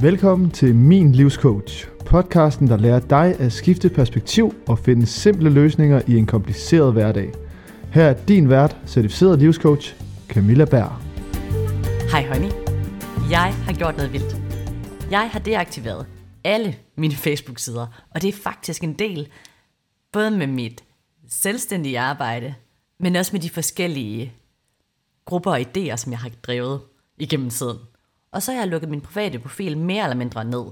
Velkommen til Min Livscoach, podcasten, der lærer dig at skifte perspektiv og finde simple løsninger i en kompliceret hverdag. Her er din vært, certificeret livscoach, Camilla Berg. Hej honey. Jeg har gjort noget vildt. Jeg har deaktiveret alle mine Facebook-sider, og det er faktisk en del, både med mit selvstændige arbejde, men også med de forskellige grupper og idéer, som jeg har drevet igennem tiden. Og så har jeg lukket min private profil mere eller mindre ned.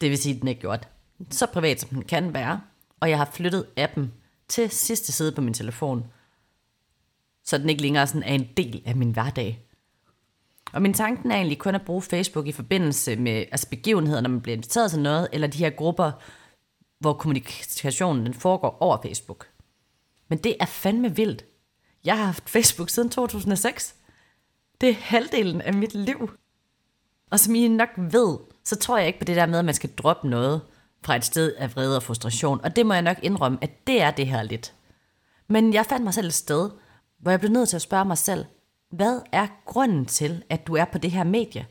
Det vil sige, at den er gjort så privat, som den kan være. Og jeg har flyttet appen til sidste side på min telefon, så den ikke længere sådan er en del af min hverdag. Og min tanken er egentlig kun at bruge Facebook i forbindelse med altså begivenheder, når man bliver inviteret til noget, eller de her grupper, hvor kommunikationen den foregår over Facebook. Men det er fandme vildt. Jeg har haft Facebook siden 2006. Det er halvdelen af mit liv. Og som I nok ved, så tror jeg ikke på det der med, at man skal droppe noget fra et sted af vrede og frustration. Og det må jeg nok indrømme, at det er det her lidt. Men jeg fandt mig selv et sted, hvor jeg blev nødt til at spørge mig selv, hvad er grunden til, at du er på det her medie?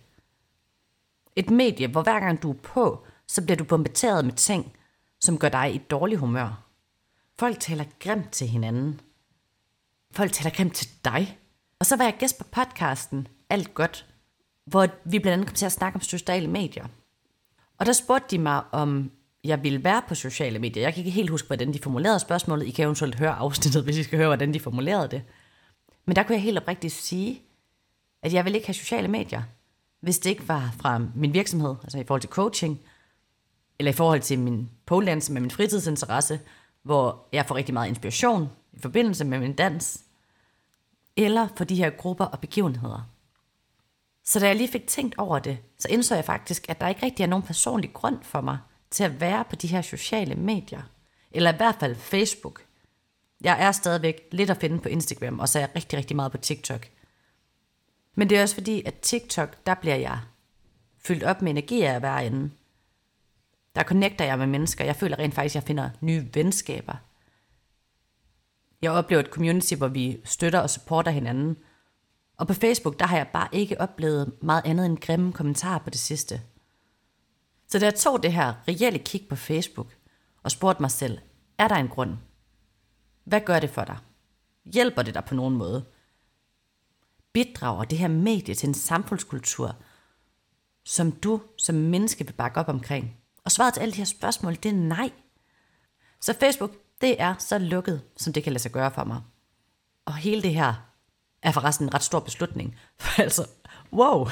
Et medie, hvor hver gang du er på, så bliver du bombarderet med ting, som gør dig i dårlig humør. Folk taler grimt til hinanden. Folk taler grimt til dig. Og så var jeg gæst på podcasten Alt Godt, hvor vi blandt andet kom til at snakke om sociale medier. Og der spurgte de mig, om jeg ville være på sociale medier. Jeg kan ikke helt huske, hvordan de formulerede spørgsmålet. I kan eventuelt høre afsnittet, hvis I skal høre, hvordan de formulerede det. Men der kunne jeg helt oprigtigt sige, at jeg vil ikke have sociale medier, hvis det ikke var fra min virksomhed, altså i forhold til coaching, eller i forhold til min poledance med min fritidsinteresse, hvor jeg får rigtig meget inspiration i forbindelse med min dans, eller for de her grupper og begivenheder. Så da jeg lige fik tænkt over det, så indså jeg faktisk, at der ikke rigtig er nogen personlig grund for mig til at være på de her sociale medier. Eller i hvert fald Facebook. Jeg er stadigvæk lidt at finde på Instagram, og så er jeg rigtig, rigtig meget på TikTok. Men det er også fordi, at TikTok, der bliver jeg fyldt op med energi af hver ende. Der connecter jeg med mennesker. Jeg føler rent faktisk, at jeg finder nye venskaber. Jeg oplever et community, hvor vi støtter og supporter hinanden. Og på Facebook, der har jeg bare ikke oplevet meget andet end grimme kommentarer på det sidste. Så da jeg tog det her reelle kig på Facebook og spurgte mig selv, er der en grund? Hvad gør det for dig? Hjælper det dig på nogen måde? Bidrager det her medie til en samfundskultur, som du som menneske vil bakke op omkring? Og svaret til alle de her spørgsmål, det er nej. Så Facebook, det er så lukket, som det kan lade sig gøre for mig. Og hele det her er forresten en ret stor beslutning. For altså, wow,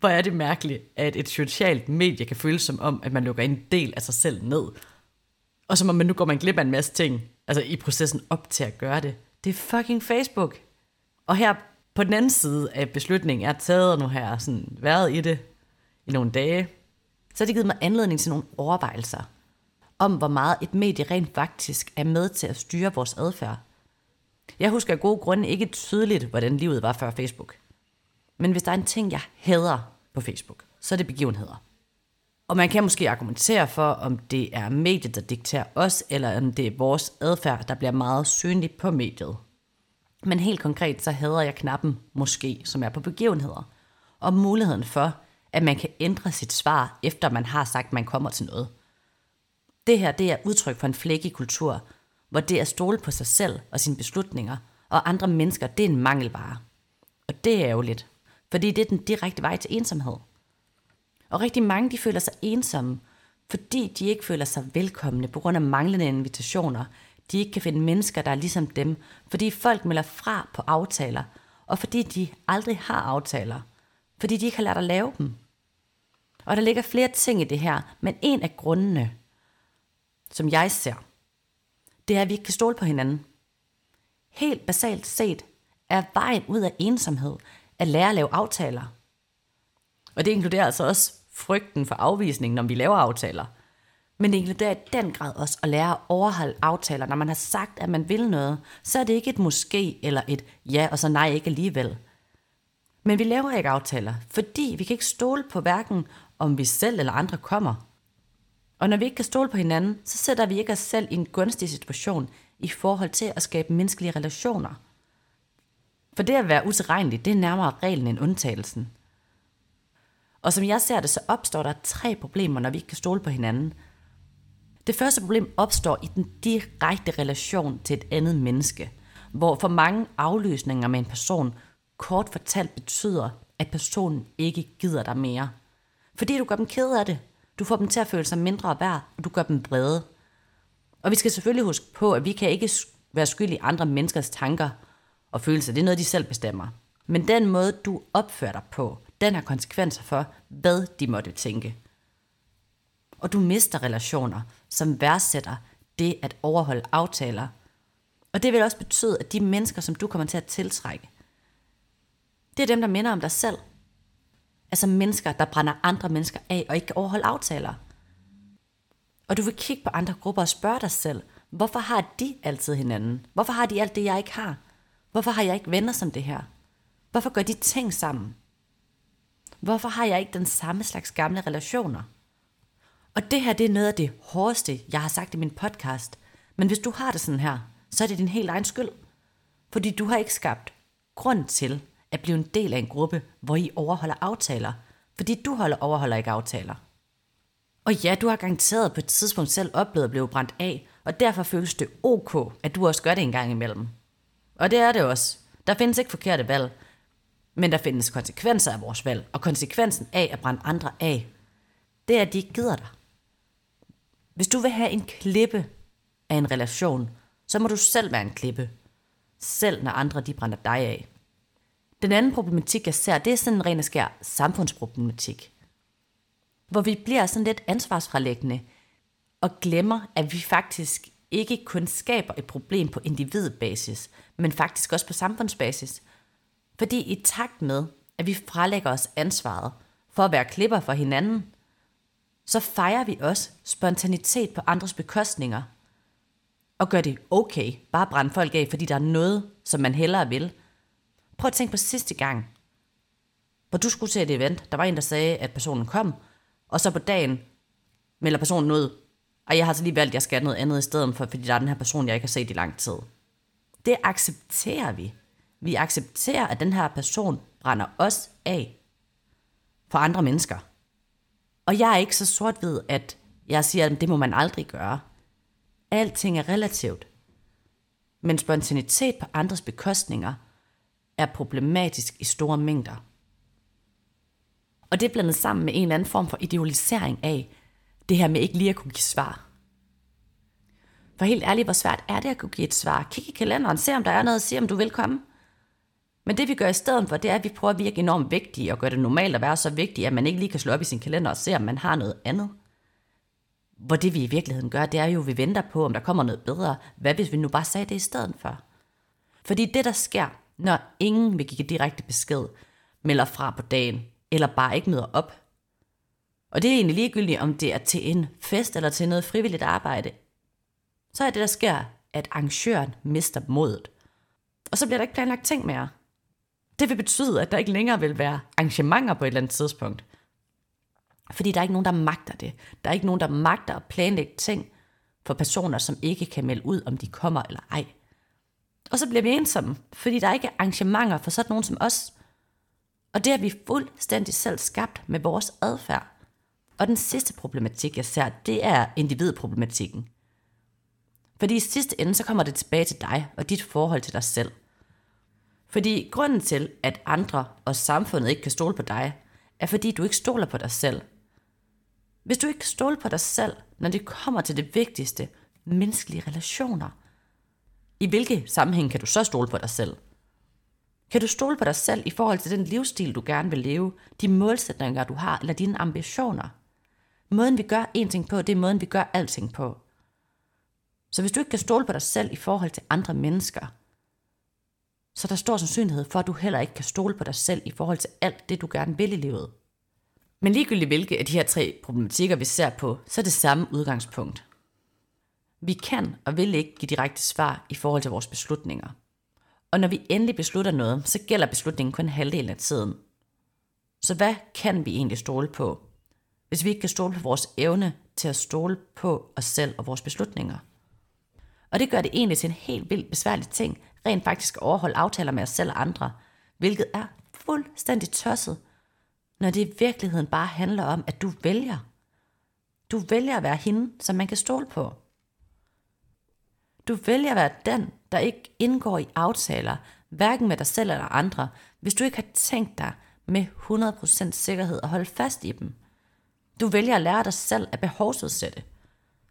hvor er det mærkeligt, at et socialt medie kan føles som om, at man lukker en del af sig selv ned. Og som om man nu går man glip af en masse ting, altså i processen op til at gøre det. Det er fucking Facebook. Og her på den anden side af beslutningen er taget, og nu har jeg sådan været i det i nogle dage, så har det givet mig anledning til nogle overvejelser om, hvor meget et medie rent faktisk er med til at styre vores adfærd. Jeg husker af gode grunde ikke tydeligt, hvordan livet var før Facebook. Men hvis der er en ting, jeg hader på Facebook, så er det begivenheder. Og man kan måske argumentere for, om det er mediet, der dikterer os, eller om det er vores adfærd, der bliver meget synlig på mediet. Men helt konkret, så hader jeg knappen måske, som er på begivenheder, og muligheden for, at man kan ændre sit svar, efter man har sagt, at man kommer til noget. Det her, det er udtryk for en flækkig kultur, hvor det at stole på sig selv og sine beslutninger, og andre mennesker, det er en mangelvare. Og det er ærgerligt, fordi det er den direkte vej til ensomhed. Og rigtig mange, de føler sig ensomme, fordi de ikke føler sig velkomne på grund af manglende invitationer. De ikke kan finde mennesker, der er ligesom dem, fordi folk melder fra på aftaler, og fordi de aldrig har aftaler, fordi de ikke har lært at lave dem. Og der ligger flere ting i det her, men en af grundene, som jeg ser, det er, at vi ikke kan stole på hinanden. Helt basalt set er vejen ud af ensomhed at lære at lave aftaler. Og det inkluderer altså også frygten for afvisning, når vi laver aftaler. Men det inkluderer i den grad også at lære at overholde aftaler. Når man har sagt, at man vil noget, så er det ikke et måske eller et ja, og så nej ikke alligevel. Men vi laver ikke aftaler, fordi vi kan ikke stole på hverken, om vi selv eller andre kommer. Og når vi ikke kan stole på hinanden, så sætter vi ikke os selv i en gunstig situation i forhold til at skabe menneskelige relationer. For det at være utilregnelig, det er nærmere reglen end undtagelsen. Og som jeg ser det, så opstår der tre problemer, når vi ikke kan stole på hinanden. Det første problem opstår i den direkte relation til et andet menneske, hvor for mange afløsninger med en person kort fortalt betyder, at personen ikke gider dig mere. Fordi du gør dem ked af det. Du får dem til at føle sig mindre værd, og du gør dem brede. Og vi skal selvfølgelig huske på, at vi kan ikke være skyld i andre menneskers tanker og følelser. Det er noget, de selv bestemmer. Men den måde, du opfører dig på, den har konsekvenser for, hvad de måtte tænke. Og du mister relationer, som værdsætter det at overholde aftaler. Og det vil også betyde, at de mennesker, som du kommer til at tiltrække, det er dem, der minder om dig selv. Altså mennesker, der brænder andre mennesker af og ikke kan overholde aftaler. Og du vil kigge på andre grupper og spørge dig selv, hvorfor har de altid hinanden? Hvorfor har de alt det, jeg ikke har? Hvorfor har jeg ikke venner som det her? Hvorfor gør de ting sammen? Hvorfor har jeg ikke den samme slags gamle relationer? Og det her, det er noget af det hårdeste, jeg har sagt i min podcast. Men hvis du har det sådan her, så er det din helt egen skyld. Fordi du har ikke skabt grund til at blive en del af en gruppe, hvor I overholder aftaler. Fordi du holder, overholder ikke aftaler. Og ja, du har garanteret på et tidspunkt selv oplevet at blive brændt af, og derfor føles det ok, at du også gør det en gang imellem. Og det er det også. Der findes ikke forkerte valg, men der findes konsekvenser af vores valg, og konsekvensen af at brænde andre af, det er, at de ikke gider dig. Hvis du vil have en klippe af en relation, så må du selv være en klippe. Selv når andre de brænder dig af. Den anden problematik, jeg ser, det er sådan en ren og skær samfundsproblematik. Hvor vi bliver sådan lidt ansvarsfralæggende og glemmer, at vi faktisk ikke kun skaber et problem på individbasis, men faktisk også på samfundsbasis. Fordi i takt med, at vi frelægger os ansvaret for at være klipper for hinanden, så fejrer vi også spontanitet på andres bekostninger. Og gør det okay, bare at brænde folk af, fordi der er noget, som man hellere vil. Prøv at tænke på sidste gang, hvor du skulle til et event. Der var en, der sagde, at personen kom, og så på dagen melder personen ud, og jeg har så lige valgt, at jeg skal noget andet i stedet for, fordi der er den her person, jeg ikke har set i lang tid. Det accepterer vi. Vi accepterer, at den her person brænder os af for andre mennesker. Og jeg er ikke så sort ved, at jeg siger, at det må man aldrig gøre. Alting er relativt. Men spontanitet på andres bekostninger er problematisk i store mængder. Og det er blandet sammen med en eller anden form for idealisering af det her med ikke lige at kunne give svar. For helt ærligt, hvor svært er det at kunne give et svar? Kig i kalenderen, se om der er noget, se om du vil komme. Men det vi gør i stedet for, det er, at vi prøver at virke enormt vigtige og gøre det normalt at være så vigtig, at man ikke lige kan slå op i sin kalender og se, om man har noget andet. Hvor det vi i virkeligheden gør, det er jo, at vi venter på, om der kommer noget bedre. Hvad hvis vi nu bare sagde det i stedet for? Fordi det, der sker, når ingen vil give direkte besked, melder fra på dagen, eller bare ikke møder op. Og det er egentlig ligegyldigt, om det er til en fest eller til noget frivilligt arbejde. Så er det, der sker, at arrangøren mister modet. Og så bliver der ikke planlagt ting mere. Det vil betyde, at der ikke længere vil være arrangementer på et eller andet tidspunkt. Fordi der er ikke nogen, der magter det. Der er ikke nogen, der magter at planlægge ting for personer, som ikke kan melde ud, om de kommer eller ej. Og så bliver vi ensomme, fordi der ikke er arrangementer for sådan nogen som os. Og det har vi fuldstændig selv skabt med vores adfærd. Og den sidste problematik, jeg ser, det er individproblematikken. Fordi i sidste ende, så kommer det tilbage til dig og dit forhold til dig selv – fordi grunden til, at andre og samfundet ikke kan stole på dig, er fordi du ikke stoler på dig selv. Hvis du ikke kan stole på dig selv, når det kommer til det vigtigste, menneskelige relationer, i hvilke sammenhæng kan du så stole på dig selv? Kan du stole på dig selv i forhold til den livsstil, du gerne vil leve, de målsætninger, du har, eller dine ambitioner? Måden, vi gør en ting på, det er måden, vi gør alting på. Så hvis du ikke kan stole på dig selv i forhold til andre mennesker, så der stor sandsynlighed for, at du heller ikke kan stole på dig selv i forhold til alt det, du gerne vil i livet. Men ligegyldigt hvilke af de her tre problematikker, vi ser på, så er det samme udgangspunkt. Vi kan og vil ikke give direkte svar i forhold til vores beslutninger. Og når vi endelig beslutter noget, så gælder beslutningen kun halvdelen af tiden. Så hvad kan vi egentlig stole på, hvis vi ikke kan stole på vores evne til at stole på os selv og vores beslutninger? Og det gør det egentlig til en helt vildt besværlig ting, rent faktisk at overholde aftaler med os selv og andre, hvilket er fuldstændig tosset, når det i virkeligheden bare handler om, at du vælger. Du vælger at være hende, som man kan stole på. Du vælger at være den, der ikke indgår i aftaler, hverken med dig selv eller andre, hvis du ikke har tænkt dig med 100% sikkerhed at holde fast i dem. Du vælger at lære dig selv at behovsudsætte,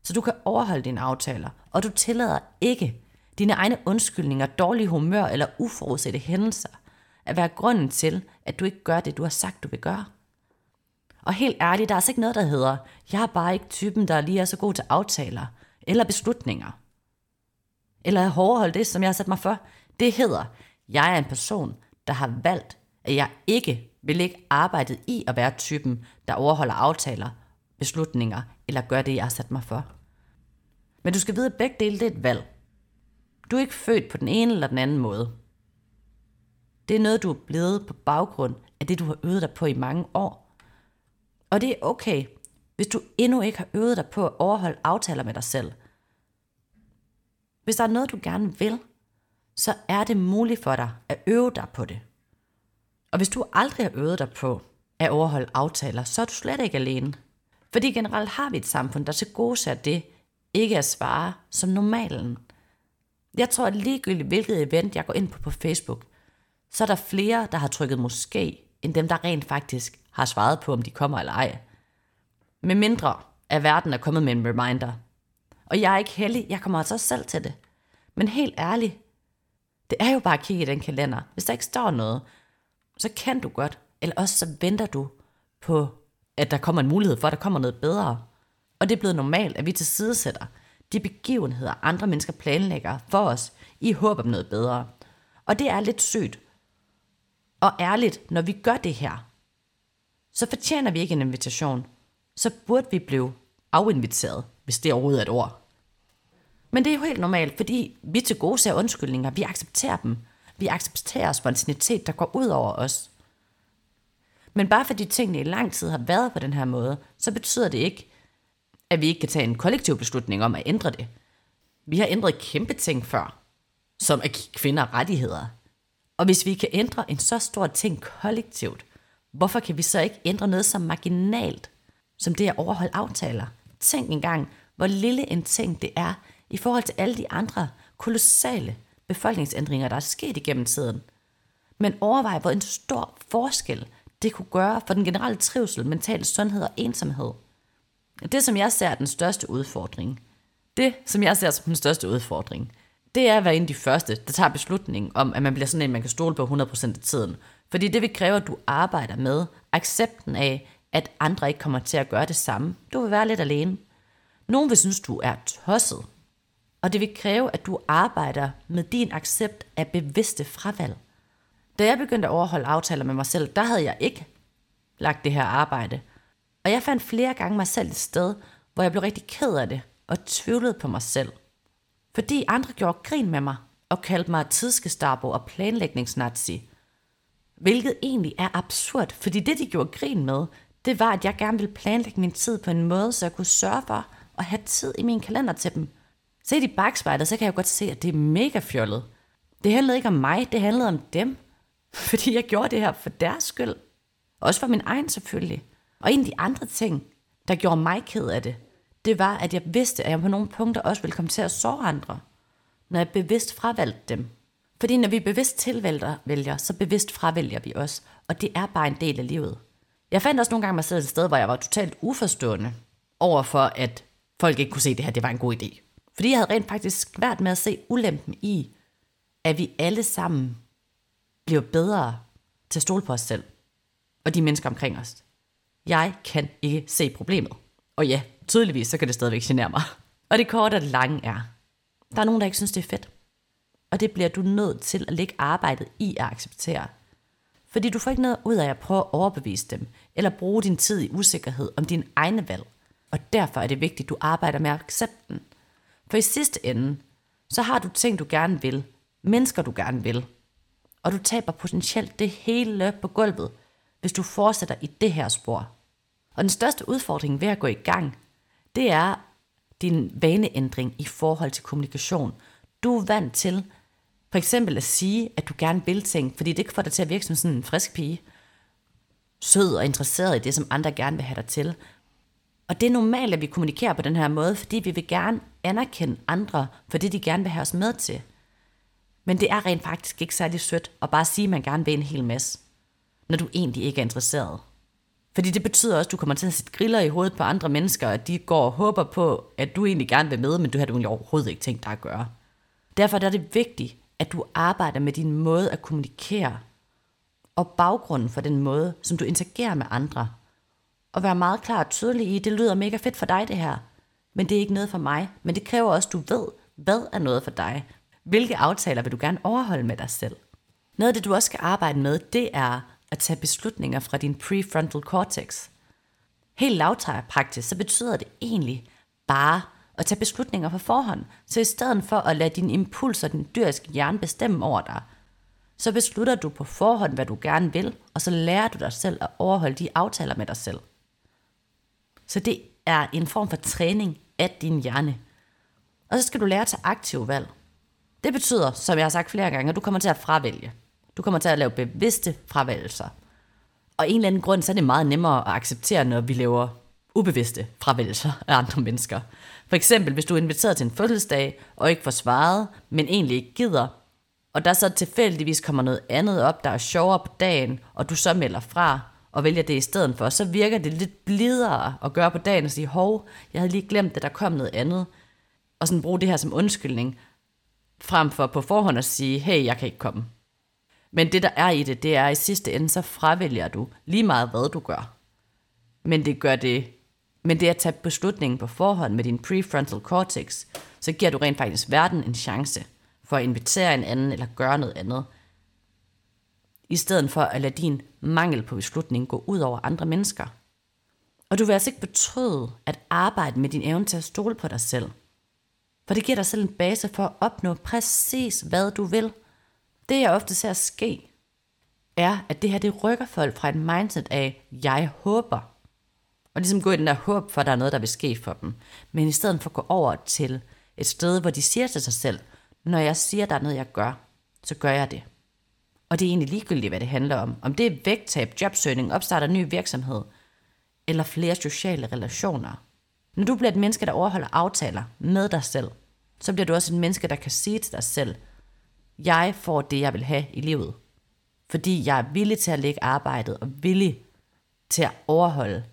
så du kan overholde dine aftaler, og du tillader ikke dine egne undskyldninger, dårlig humør eller uforudsete hændelser at være grunden til, at du ikke gør det, du har sagt, du vil gøre. Og helt ærligt, der er altså ikke noget, der hedder, jeg er bare ikke typen, der lige er så god til aftaler eller beslutninger. Eller at overholde det, som jeg har sat mig for. Det hedder, jeg er en person, der har valgt, at jeg ikke vil lægge arbejdet i at være typen, der overholder aftaler, beslutninger eller gør det, jeg har sat mig for. Men du skal vide, at begge dele det er et valg. Du er ikke født på den ene eller den anden måde. Det er noget, du er blevet på baggrund af det, du har øvet dig på i mange år. Og det er okay, hvis du endnu ikke har øvet dig på at overholde aftaler med dig selv. Hvis der er noget, du gerne vil, så er det muligt for dig at øve dig på det. Og hvis du aldrig har øvet dig på at overholde aftaler, så er du slet ikke alene. Fordi generelt har vi et samfund, der til gode ser det, ikke at svare som normalen. Jeg tror, at ligegyldigt hvilket event jeg går ind på på Facebook, så er der flere, der har trykket måske, end dem, der rent faktisk har svaret på, om de kommer eller ej. Med mindre at verden er kommet med en reminder. Og jeg er ikke heldig, jeg kommer altså også selv til det. Men helt ærligt, det er jo bare at kigge i den kalender. Hvis der ikke står noget, så kan du godt, eller også så venter du på, at der kommer en mulighed for, at der kommer noget bedre. Og det er blevet normalt, at vi tilsidesætter de begivenheder, andre mennesker planlægger for os, i håb om noget bedre. Og det er lidt sygt. Og ærligt, når vi gør det her, så fortjener vi ikke en invitation. Så burde vi blive afinviteret, hvis det overhovedet er et ord. Men det er jo helt normalt, fordi vi til gode ser undskyldninger, vi accepterer dem. Vi accepterer spontanitet, der går ud over os. Men bare fordi tingene i lang tid har været på den her måde, så betyder det ikke, at vi ikke kan tage en kollektiv beslutning om at ændre det. Vi har ændret kæmpe ting før, som at give kvinder rettigheder. Og hvis vi kan ændre en så stor ting kollektivt, hvorfor kan vi så ikke ændre noget så marginalt, som det at overholde aftaler? Tænk engang, hvor lille en ting det er i forhold til alle de andre kolossale befolkningsændringer, der er sket igennem tiden. Men overvej, hvor en stor forskel det kunne gøre for den generelle trivsel, mental sundhed og ensomhed. Det, som jeg ser er den største udfordring, det, som jeg ser som den største udfordring, det er at være en af de første, der tager beslutningen om, at man bliver sådan en, man kan stole på 100% af tiden. Fordi det vil kræve, at du arbejder med accepten af, at andre ikke kommer til at gøre det samme. Du vil være lidt alene. Nogen vil synes, du er tosset. Og det vil kræve, at du arbejder med din accept af bevidste fravalg. Da jeg begyndte at overholde aftaler med mig selv, der havde jeg ikke lagt det her arbejde. Og jeg fandt flere gange mig selv et sted, hvor jeg blev rigtig ked af det og tvivlede på mig selv. Fordi andre gjorde grin med mig og kaldte mig tidskestarbo og planlægningsnazi. Hvilket egentlig er absurd, fordi det de gjorde grin med, det var, at jeg gerne ville planlægge min tid på en måde, så jeg kunne sørge for at have tid i min kalender til dem. Se i bagspejlet, så kan jeg godt se, at det er mega fjollet. Det handlede ikke om mig, det handlede om dem. Fordi jeg gjorde det her for deres skyld. Også for min egen selvfølgelig. Og en af de andre ting, der gjorde mig ked af det, det var, at jeg vidste, at jeg på nogle punkter også ville komme til at såre andre, når jeg bevidst fravalgte dem. Fordi når vi bevidst tilvælger, så bevidst fravælger vi os, og det er bare en del af livet. Jeg fandt også nogle gange mig selv et sted, hvor jeg var totalt uforstående over for, at folk ikke kunne se, det her det var en god idé. Fordi jeg havde rent faktisk svært med at se ulempen i, at vi alle sammen bliver bedre til at stole på os selv og de mennesker omkring os. Jeg kan ikke se problemet. Og ja, tydeligvis så kan det stadigvæk genere mig. Og det korte og det lange er, der er nogen, der ikke synes, det er fedt. Og det bliver du nødt til at lægge arbejdet i at acceptere. Fordi du får ikke noget ud af at prøve at overbevise dem, eller bruge din tid i usikkerhed om din egne valg. Og derfor er det vigtigt, at du arbejder med accepten. For i sidste ende, så har du ting, du gerne vil, mennesker, du gerne vil, og du taber potentielt det hele på gulvet, hvis du fortsætter i det her spor. Og den største udfordring ved at gå i gang, det er din vaneændring i forhold til kommunikation. Du er vant til for eksempel at sige, at du gerne vil ting, fordi det kan få dig til at virke som sådan en frisk pige. sød og interesseret i det, som andre gerne vil have dig til. Og det er normalt, at vi kommunikerer på den her måde, fordi vi vil gerne anerkende andre for det, de gerne vil have os med til. Men det er rent faktisk ikke særlig sødt at bare sige, at man gerne vil en hel masse, når du egentlig ikke er interesseret. Fordi det betyder også, at du kommer til at sætte griller i hovedet på andre mennesker, at de går og håber på, at du egentlig gerne vil med, men du har du egentlig overhovedet ikke tænkt dig at gøre. Derfor er det vigtigt, at du arbejder med din måde at kommunikere, og baggrunden for den måde, som du interagerer med andre. Og være meget klar og tydelig i, det lyder mega fedt for dig det her, men det er ikke noget for mig. Men det kræver også, at du ved, hvad er noget for dig. Hvilke aftaler vil du gerne overholde med dig selv? Noget af det, du også skal arbejde med, det er at tage beslutninger fra din prefrontal cortex. Helt lavpraktisk, så betyder det egentlig bare at tage beslutninger på forhånd. Så i stedet for at lade din impuls og din dyriske hjerne bestemme over dig, så beslutter du på forhånd, hvad du gerne vil, og så lærer du dig selv at overholde de aftaler med dig selv. Så det er en form for træning af din hjerne. Og så skal du lære at tage aktive valg. Det betyder, som jeg har sagt flere gange, at du kommer til at fravælge. Du kommer til at lave bevidste fravælgelser. Og en eller anden grund, så er det meget nemmere at acceptere, når vi laver ubevidste fravælgelser af andre mennesker. For eksempel, hvis du er inviteret til en fødselsdag, og ikke får svaret, men egentlig ikke gider, og der så tilfældigvis kommer noget andet op, der er sjovere på dagen, og du så melder fra, og vælger det i stedet for, så virker det lidt blidere at gøre på dagen og sige, hov, jeg havde lige glemt, at der kom noget andet, og sådan bruge det her som undskyldning, frem for på forhånd at sige, hey, jeg kan ikke komme. Men det, der er i det, det er, at i sidste ende, så fravælger du lige meget, hvad du gør. Men det gør det, men det at tage beslutningen på forhånd med din prefrontal cortex, så giver du rent faktisk verden en chance for at invitere en anden eller gøre noget andet, i stedet for at lade din mangel på beslutning gå ud over andre mennesker. Og du vil altså ikke betryde at arbejde med din evne til at stole på dig selv. For det giver dig selv en base for at opnå præcis, hvad du vil – det jeg ofte ser ske, er, at det her det rykker folk fra et mindset af, jeg håber. Og ligesom gå i den der håb for, at der er noget, der vil ske for dem. Men i stedet for at gå over til et sted, hvor de siger til sig selv, når jeg siger, at der er noget, jeg gør, så gør jeg det. Og det er egentlig ligegyldigt, hvad det handler om. Om det er vægttab, jobsøgning, opstarter ny virksomhed, eller flere sociale relationer. Når du bliver et menneske, der overholder aftaler med dig selv, så bliver du også et menneske, der kan sige til dig selv, jeg får det, jeg vil have i livet. Fordi jeg er villig til at lægge arbejdet og villig til at overholde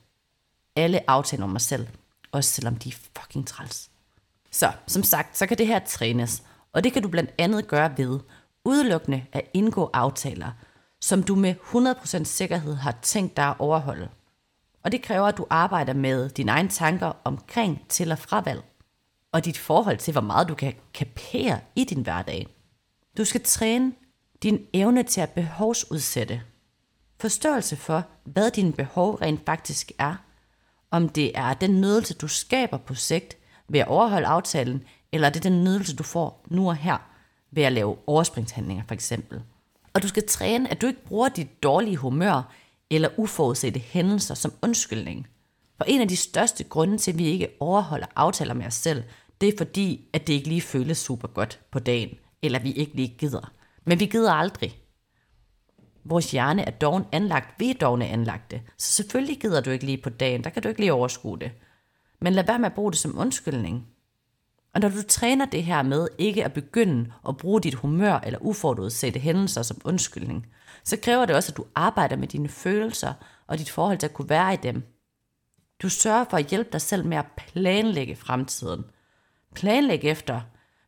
alle aftaler om mig selv. Også selvom de er fucking træls. Så, som sagt, så kan det her trænes. Og det kan du blandt andet gøre ved udelukkende at indgå aftaler, som du med 100% sikkerhed har tænkt dig at overholde. Og det kræver, at du arbejder med dine egne tanker omkring til- og fravalg, og dit forhold til, hvor meget du kan kapere i din hverdag. Du skal træne din evne til at behovsudsætte. Forståelse for, hvad dine behov rent faktisk er. Om det er den nydelse, du skaber på sigt ved at overholde aftalen, eller det er den nydelse, du får nu og her ved at lave overspringshandlinger for eksempel. Og du skal træne, at du ikke bruger dit dårlige humør eller uforudsete hændelser som undskyldning. For en af de største grunde til, at vi ikke overholder aftaler med os selv, det er fordi, at det ikke lige føles super godt på dagen eller vi ikke lige gider. Men vi gider aldrig. Vores hjerne er doven anlagt, vi er dogne anlagte, så selvfølgelig gider du ikke lige på dagen, der kan du ikke lige overskue det. Men lad være med at bruge det som undskyldning. Og når du træner det her med ikke at begynde at bruge dit humør eller uforudsete hændelser som undskyldning, så kræver det også, at du arbejder med dine følelser og dit forhold til at kunne være i dem. Du sørger for at hjælpe dig selv med at planlægge fremtiden. Planlæg efter,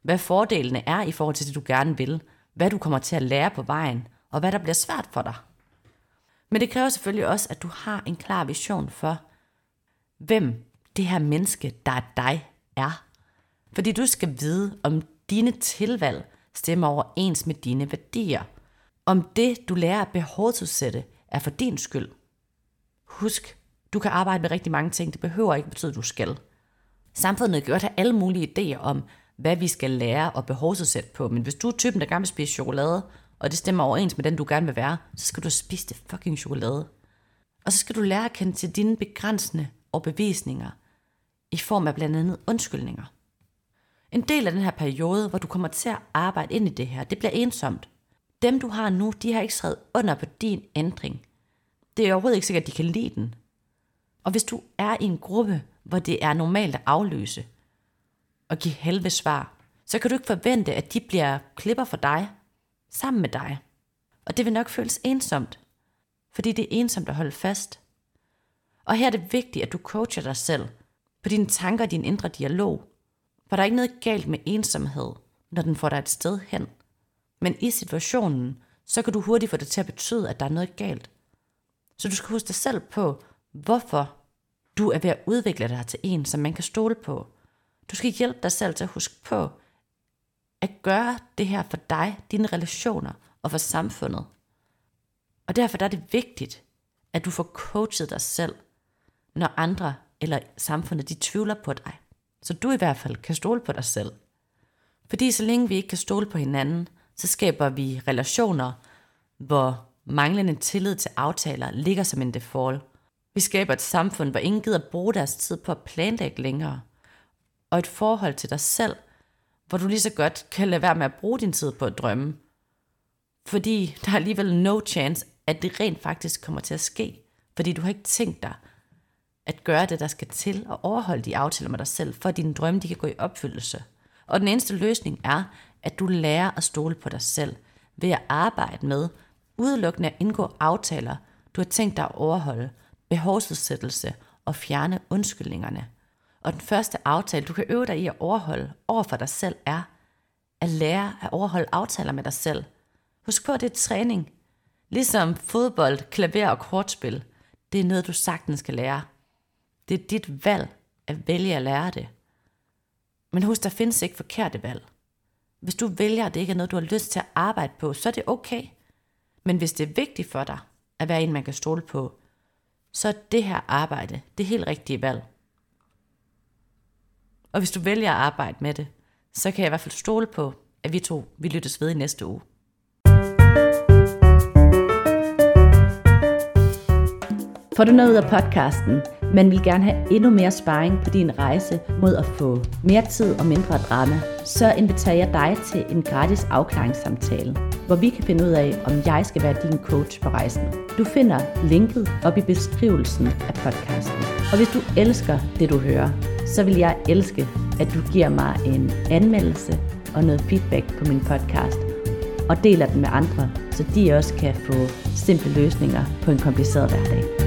hvad fordelene er i forhold til det, du gerne vil, hvad du kommer til at lære på vejen, og hvad der bliver svært for dig. Men det kræver selvfølgelig også, at du har en klar vision for, hvem det her menneske, der er dig, er. Fordi du skal vide, om dine tilvalg stemmer overens med dine værdier. Om det, du lærer at behovsudsætte, er for din skyld. Husk, du kan arbejde med rigtig mange ting. Det behøver ikke betyde, at du skal. Samfundet kan godt have alle mulige idéer om, hvad vi skal lære og behovsudsætte på. Men hvis du er typen, der gerne vil spise chokolade, og det stemmer overens med den, du gerne vil være, så skal du spise det fucking chokolade. Og så skal du lære at kende til dine begrænsende overbevisninger i form af blandt andet undskyldninger. En del af den her periode, hvor du kommer til at arbejde ind i det her, det bliver ensomt. Dem du har nu, de har ikke skrevet under på din ændring. det er overhovedet ikke sikkert, at de kan lide den. Og hvis du er i en gruppe, hvor det er normalt at afløse og give halve svar, så kan du ikke forvente, at de bliver klipper for dig, sammen med dig. Og det vil nok føles ensomt, fordi det er ensomt at holde fast. Og her er det vigtigt, at du coacher dig selv på dine tanker og din indre dialog. For der er ikke noget galt med ensomhed, når den får dig et sted hen. Men i situationen, så kan du hurtigt få det til at betyde, at der er noget galt. Så du skal huske dig selv på, hvorfor du er ved at udvikle dig til en, som man kan stole på. Du skal hjælpe dig selv til at huske på, at gøre det her for dig, dine relationer og for samfundet. Og derfor er det vigtigt, at du får coachet dig selv, når andre eller samfundet de tvivler på dig. Så du i hvert fald kan stole på dig selv. Fordi så længe vi ikke kan stole på hinanden, så skaber vi relationer, hvor manglende tillid til aftaler ligger som en default. Vi skaber et samfund, hvor ingen gider bruge deres tid på at planlægge længere. Og et forhold til dig selv, hvor du lige så godt kan lade være med at bruge din tid på at drømme. Fordi der er alligevel no chance, at det rent faktisk kommer til at ske. Fordi du har ikke tænkt dig at gøre det, der skal til, og overholde de aftaler med dig selv, for at dine drømme de kan gå i opfyldelse. Og den eneste løsning er, at du lærer at stole på dig selv, ved at arbejde med udelukkende at indgå aftaler, du har tænkt dig at overholde, behovsudsættelse og fjerne undskyldningerne. Og den første aftale, du kan øve dig i at overholde over for dig selv, er at lære at overholde aftaler med dig selv. Husk på, at det er træning. Ligesom fodbold, klaver og kortspil. Det er noget, du sagtens skal lære. Det er dit valg at vælge at lære det. Men husk, der findes ikke forkerte valg. Hvis du vælger, at det ikke er noget, du har lyst til at arbejde på, så er det okay. Men hvis det er vigtigt for dig at være en, man kan stole på, så er det her arbejde det helt rigtige valg. Og hvis du vælger at arbejde med det, så kan jeg i hvert fald stole på, at vi to vi lyttes ved i næste uge. Får du noget ud af podcasten, men vil gerne have endnu mere sparring på din rejse mod at få mere tid og mindre drama, så inviterer jeg dig til en gratis afklaringssamtale, hvor vi kan finde ud af, om jeg skal være din coach på rejsen. Du finder linket op i beskrivelsen af podcasten. Og hvis du elsker det, du hører, så vil jeg elske, at du giver mig en anmeldelse og noget feedback på min podcast, og deler den med andre, så de også kan få simple løsninger på en kompliceret hverdag.